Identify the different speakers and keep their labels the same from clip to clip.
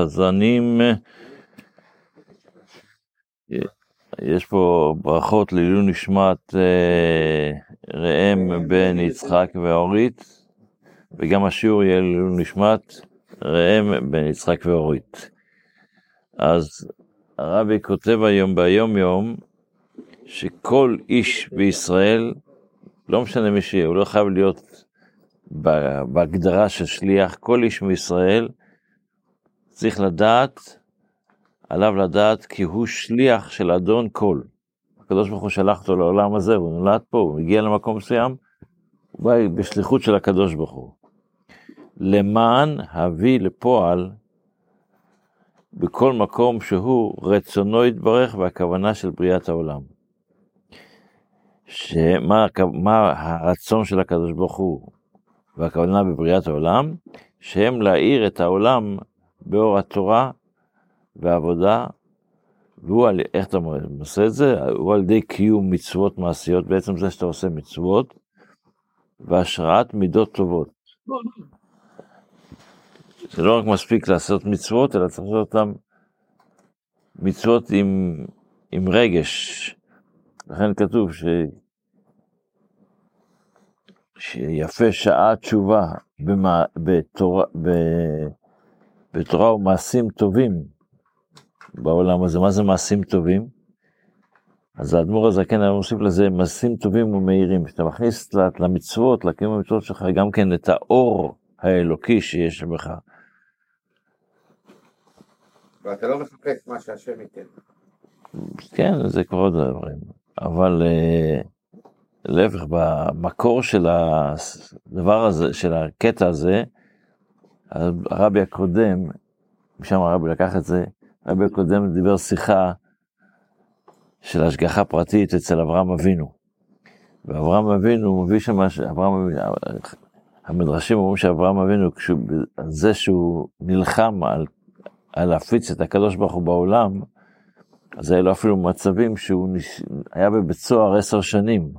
Speaker 1: חזנים, יש פה ברכות לעילוי נשמת אה, ראם בן יצחק ואורית, וגם השיעור יהיה לעילוי נשמת ראם בן יצחק ואורית. אז הרבי כותב היום ביום יום, שכל איש בישראל, לא משנה מי שיהיה, הוא לא חייב להיות בהגדרה של שליח, כל איש מישראל צריך לדעת, עליו לדעת כי הוא שליח של אדון כל. הקדוש ברוך הוא שלח אותו לעולם הזה, הוא נולד פה, הוא הגיע למקום מסוים, הוא בא בשליחות של הקדוש ברוך הוא. למען הביא לפועל בכל מקום שהוא רצונו יתברך והכוונה של בריאת העולם. שמה מה הרצון של הקדוש ברוך הוא והכוונה בבריאת העולם? שהם להאיר את העולם באור התורה והעבודה, והוא על, איך אתה עושה את זה? הוא על ידי קיום מצוות מעשיות, בעצם זה שאתה עושה מצוות, והשראת מידות טובות. זה לא רק מספיק לעשות מצוות, אלא צריך לעשות אותן מצוות עם, עם רגש. לכן כתוב ש... שיפה שעה תשובה במה, בתורה, ב... בתורה ומעשים טובים בעולם הזה. מה זה מעשים טובים? אז האדמו"ר הזקן היה מוסיף לזה מעשים טובים ומהירים. כשאתה מכניס למצוות, לקיום המצוות שלך, גם כן את האור האלוקי שיש בך.
Speaker 2: ואתה לא מחפש מה שהשם ייתן.
Speaker 1: כן, זה כבר עוד דברים. אבל אה, להפך, במקור של הדבר הזה, של הקטע הזה, הרבי הקודם, משם הרבי לקח את זה, הרבי הקודם דיבר שיחה של השגחה פרטית אצל אברהם אבינו. ואברהם אבינו מביא שם, אברהם, המדרשים אומרים שאברהם אבינו, כשהוא, זה שהוא נלחם על, על להפיץ את הקדוש ברוך הוא בעולם, אז היה לו אפילו מצבים שהוא נש... היה בבית סוהר עשר שנים.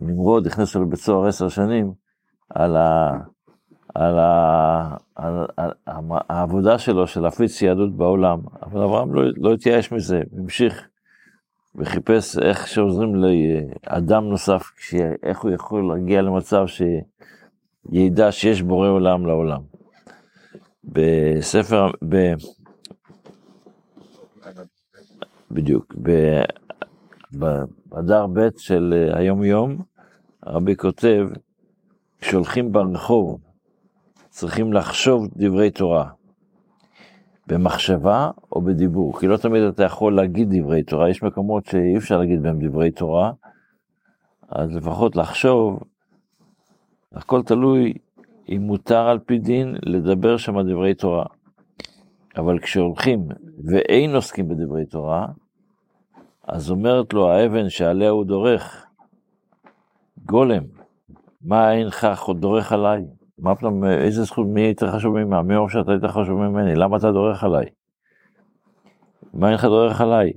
Speaker 1: נמרוד הכניס לו לבית סוהר עשר שנים על, ה... על, ה... על, על, על העבודה שלו של להפיץ יהדות בעולם. אבל אברהם לא, לא התייאש מזה, המשיך וחיפש איך שעוזרים לאדם נוסף, איך הוא יכול להגיע למצב שידע שיש בורא עולם לעולם. בספר, ב... בדיוק, באדר ב' של היום יום, הרבי כותב, כשהולכים ברחוב, צריכים לחשוב דברי תורה, במחשבה או בדיבור, כי לא תמיד אתה יכול להגיד דברי תורה, יש מקומות שאי אפשר להגיד בהם דברי תורה, אז לפחות לחשוב, הכל תלוי אם מותר על פי דין לדבר שם דברי תורה. אבל כשהולכים ואין עוסקים בדברי תורה, אז אומרת לו האבן שעליה הוא דורך, גולם, מה אינך דורך עליי? מה פתאום, איזה זכות, מי יותר חשוב ממך? מי אומר שאתה יותר חשוב ממני? למה אתה דורך עליי? מה אינך דורך עליי?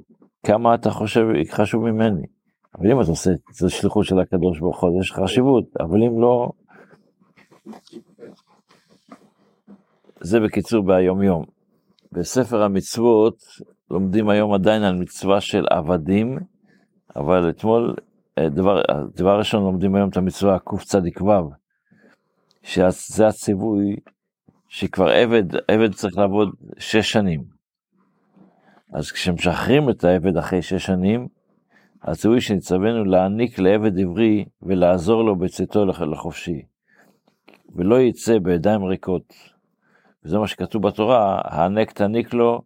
Speaker 1: כמה אתה חושב חשוב ממני? אבל אם אתה עושה את השליחות של הקדוש ברוך הוא, יש חשיבות, אבל אם לא... זה בקיצור ביום יום. בספר המצוות לומדים היום עדיין על מצווה של עבדים, אבל אתמול, אה, דבר, דבר ראשון לומדים היום את המצווה קצ"ו, שזה הציווי שכבר עבד, עבד צריך לעבוד שש שנים. אז כשמשחררים את העבד אחרי שש שנים, הציווי שנצווינו להעניק לעבד עברי ולעזור לו בצאתו לחופשי, ולא יצא בידיים ריקות. וזה מה שכתוב בתורה, הענק תעניק לו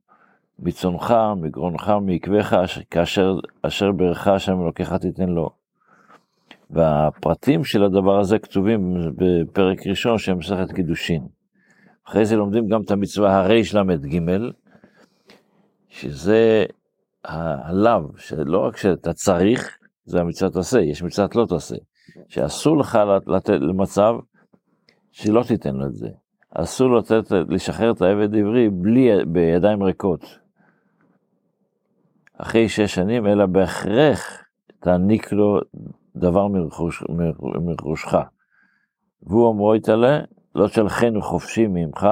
Speaker 1: מצונך, מגרונך, מעקביך, כאשר אשר ברך השם אלוקיך תיתן לו. והפרטים של הדבר הזה כתובים בפרק ראשון של מסכת קידושין. אחרי זה לומדים גם את המצווה הרי"ל"ג, שזה הלאו, שלא רק שאתה צריך, זה המצוות תעשה, יש מצוות לא תעשה. שאסור לך לתת למצב שלא תיתן לו את זה. אסור לתת, לשחרר את העבד עברי בלי, בידיים ריקות. אחרי שש שנים, אלא בהכרח תעניק לו דבר מרכוש, מרכושך. והוא אמרו יתעלה, לא תלכנו חופשי ממך,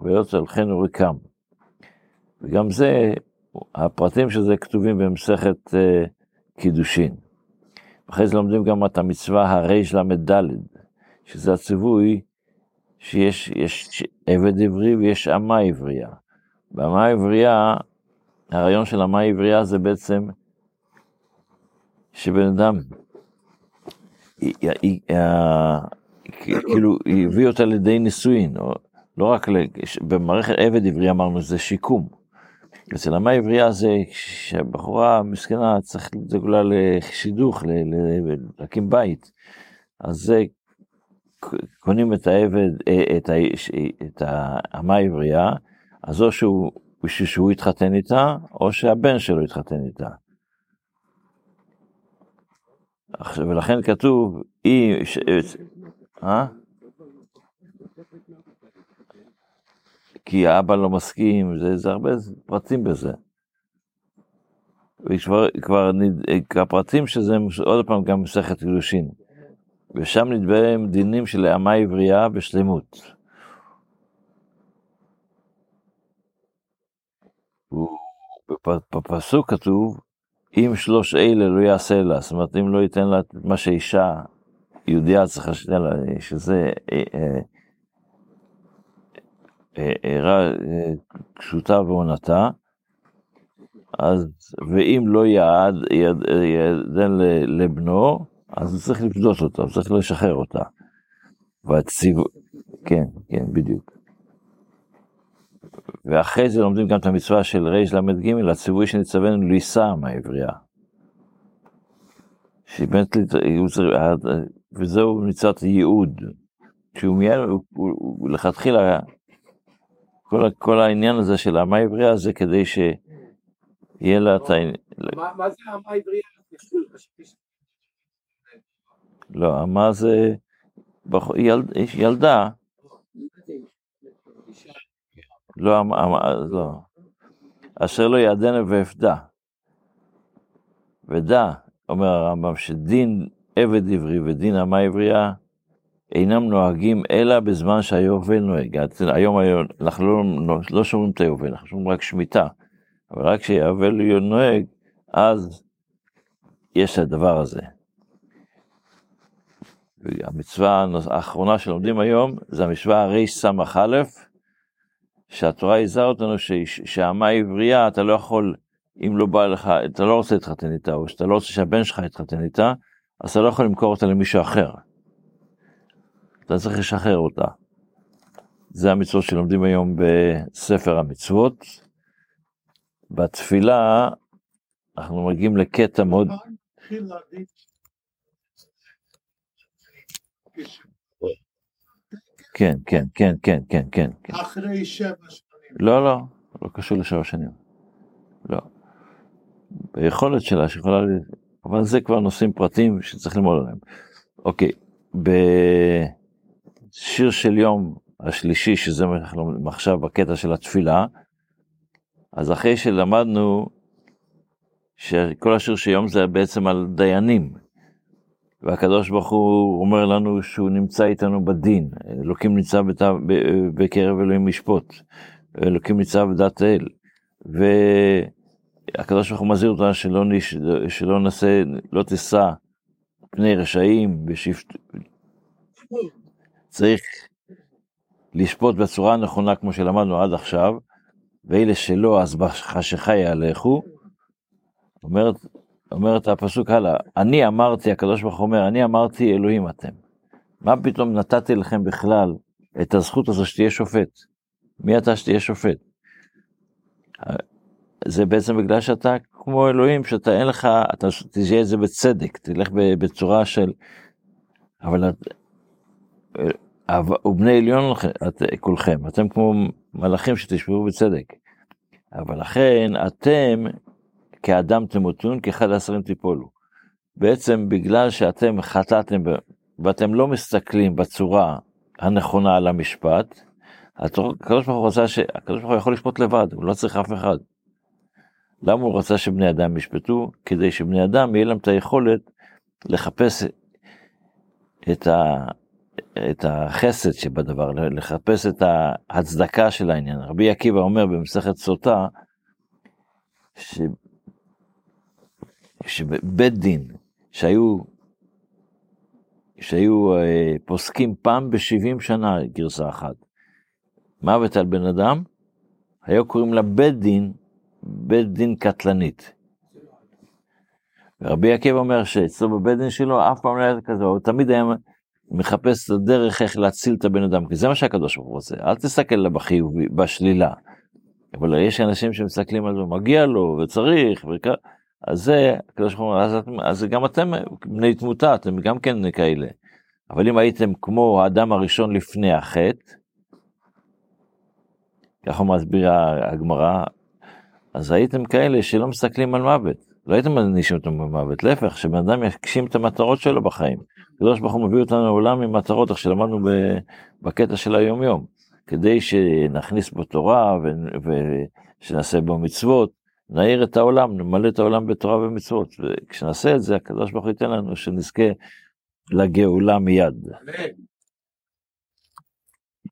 Speaker 1: ולא תלכנו ריקם. וגם זה, הפרטים של זה כתובים במסכת אה, קידושין. אחרי זה לומדים גם את המצווה הרי"ד, שזה הציווי שיש יש עבד עברי ויש אמה עברייה. באמה עברייה, הרעיון של אמה עברייה זה בעצם שבן אדם, כאילו, הביא אותה לידי נישואין, לא רק, במערכת עבד עברי אמרנו שזה שיקום. אצל אמה עברייה זה שהבחורה מסכנה צריך לדאוג לשידוך, להקים בית. אז זה קונים את העבד, אה, את, ה, את האמה העברייה, אז או שהוא, בשביל שהוא יתחתן איתה, או שהבן שלו יתחתן איתה. ולכן כתוב, ש... אה? כי האבא לא מסכים, זה, זה הרבה פרטים בזה. וכבר כבר, הפרטים שזה עוד פעם גם מסכת קידושין. ושם נדברים דינים של אמה עברייה בשלמות. בפסוק כתוב, אם שלוש אלה לא יעשה לה, זאת אומרת, אם לא ייתן לה מה שאישה יהודייה צריכה שתהיה לה, שזה ערה פשוטה ועונתה, אז, ואם לא יעד, יעדן לבנו, אז הוא צריך לפדות אותה, הוא צריך לשחרר אותה. והציב... כן, כן, בדיוק. ואחרי זה לומדים גם את המצווה של רל"ג, הציווי שנצווינו לישא מהעברייה. שבאמת, וזהו מצוות ייעוד. שהוא מיד, הוא לכתחילה, כל, כל העניין הזה של האמה העברייה זה כדי שיהיה לה את ה...
Speaker 2: מה זה האמה העברייה?
Speaker 1: לא, אמה זה ילדה. לא, לא. אשר לא יעדנה ואפדה. ודע, אומר הרמב"ם, שדין עבד עברי ודין אמה עברייה אינם נוהגים אלא בזמן שהיובל נוהג. היום, אנחנו לא, לא שומעים את היובל, אנחנו שומעים רק שמיטה. אבל רק כשהיובל נוהג, אז יש הדבר הזה. המצווה האחרונה שלומדים היום זה המצווה רס"א, שהתורה יזהה אותנו שהאמה עברייה אתה לא יכול, אם לא בא לך, אתה לא רוצה להתחתן איתה, או שאתה לא רוצה שהבן שלך יתחתן איתה, אז אתה לא יכול למכור אותה למישהו אחר. אתה צריך לשחרר אותה. זה המצוות שלומדים היום בספר המצוות. בתפילה אנחנו מגיעים לקטע מאוד... כן, כן, כן, כן, כן, כן.
Speaker 3: אחרי שבע שנים.
Speaker 1: לא, לא, לא קשור לשבע שנים. לא. ביכולת שלה שיכולה, אבל זה כבר נושאים פרטיים שצריך ללמוד עליהם. אוקיי, בשיר של יום השלישי, שזה עכשיו בקטע של התפילה, אז אחרי שלמדנו שכל השיר של יום זה בעצם על דיינים, והקדוש ברוך הוא אומר לנו שהוא נמצא איתנו בדין, אלוקים נמצא בקרב אלוהים משפוט, אלוקים נמצא בדת האל, והקדוש ברוך הוא מזהיר אותנו שלא, נש... שלא נעשה, לא תישא פני רשעים, בשפט... צריך לשפוט בצורה הנכונה כמו שלמדנו עד עכשיו, ואלה שלא אז בחשיכה יהלכו, אומרת אומרת הפסוק הלאה, אני אמרתי, הקדוש ברוך אומר, אני אמרתי אלוהים אתם. מה פתאום נתתי לכם בכלל את הזכות הזו שתהיה שופט? מי אתה שתהיה שופט? זה בעצם בגלל שאתה כמו אלוהים, שאתה אין לך, אתה תהיה את זה בצדק, תלך בצורה של... אבל את... ובני עליון את, כולכם, אתם כמו מלאכים שתשבו בצדק. אבל לכן אתם כאדם תמותון, כאחד העשרים תיפולו. בעצם בגלל שאתם חטאתם ואתם לא מסתכלים בצורה הנכונה על המשפט, הקדוש ברוך הוא רצה ש... הקדוש ברוך הוא יכול לשפוט לבד, הוא לא צריך אף אחד. למה הוא רצה שבני אדם ישפטו? כדי שבני אדם יהיה להם את היכולת לחפש את, ה... את החסד שבדבר, לחפש את ההצדקה של העניין. רבי עקיבא אומר במסכת סוטה, ש... שבית דין שהיו, שהיו אה, פוסקים פעם ב-70 שנה גרסה אחת, מוות על בן אדם, היו קוראים לה בית דין, בית דין קטלנית. ורבי עקיבא אומר שאצלו בבית דין שלו אף פעם לא היה כזה, הוא תמיד היה מחפש את הדרך איך להציל את הבן אדם, כי זה מה שהקדוש ברוך הוא רוצה, אל תסתכל לה בחיובי, בשלילה. אבל יש אנשים שמסתכלים על זה, מגיע לו וצריך, וכ... אז זה, הקדוש ברוך הוא, אז, אז גם אתם בני תמותה, אתם גם כן כאלה. אבל אם הייתם כמו האדם הראשון לפני החטא, ככה מסבירה הגמרא, אז הייתם כאלה שלא מסתכלים על מוות, לא הייתם מענישים אותם במוות, להפך, שבן אדם יגשים את המטרות שלו בחיים. הקדוש ברוך הוא מביא אותנו לעולם עם מטרות, איך שלמדנו בקטע של היום יום, כדי שנכניס בו תורה ושנעשה בו מצוות, נעיר את העולם, נמלא את העולם בתורה ומצוות, וכשנעשה את זה, הקדוש ברוך הוא ייתן לנו שנזכה לגאולה מיד.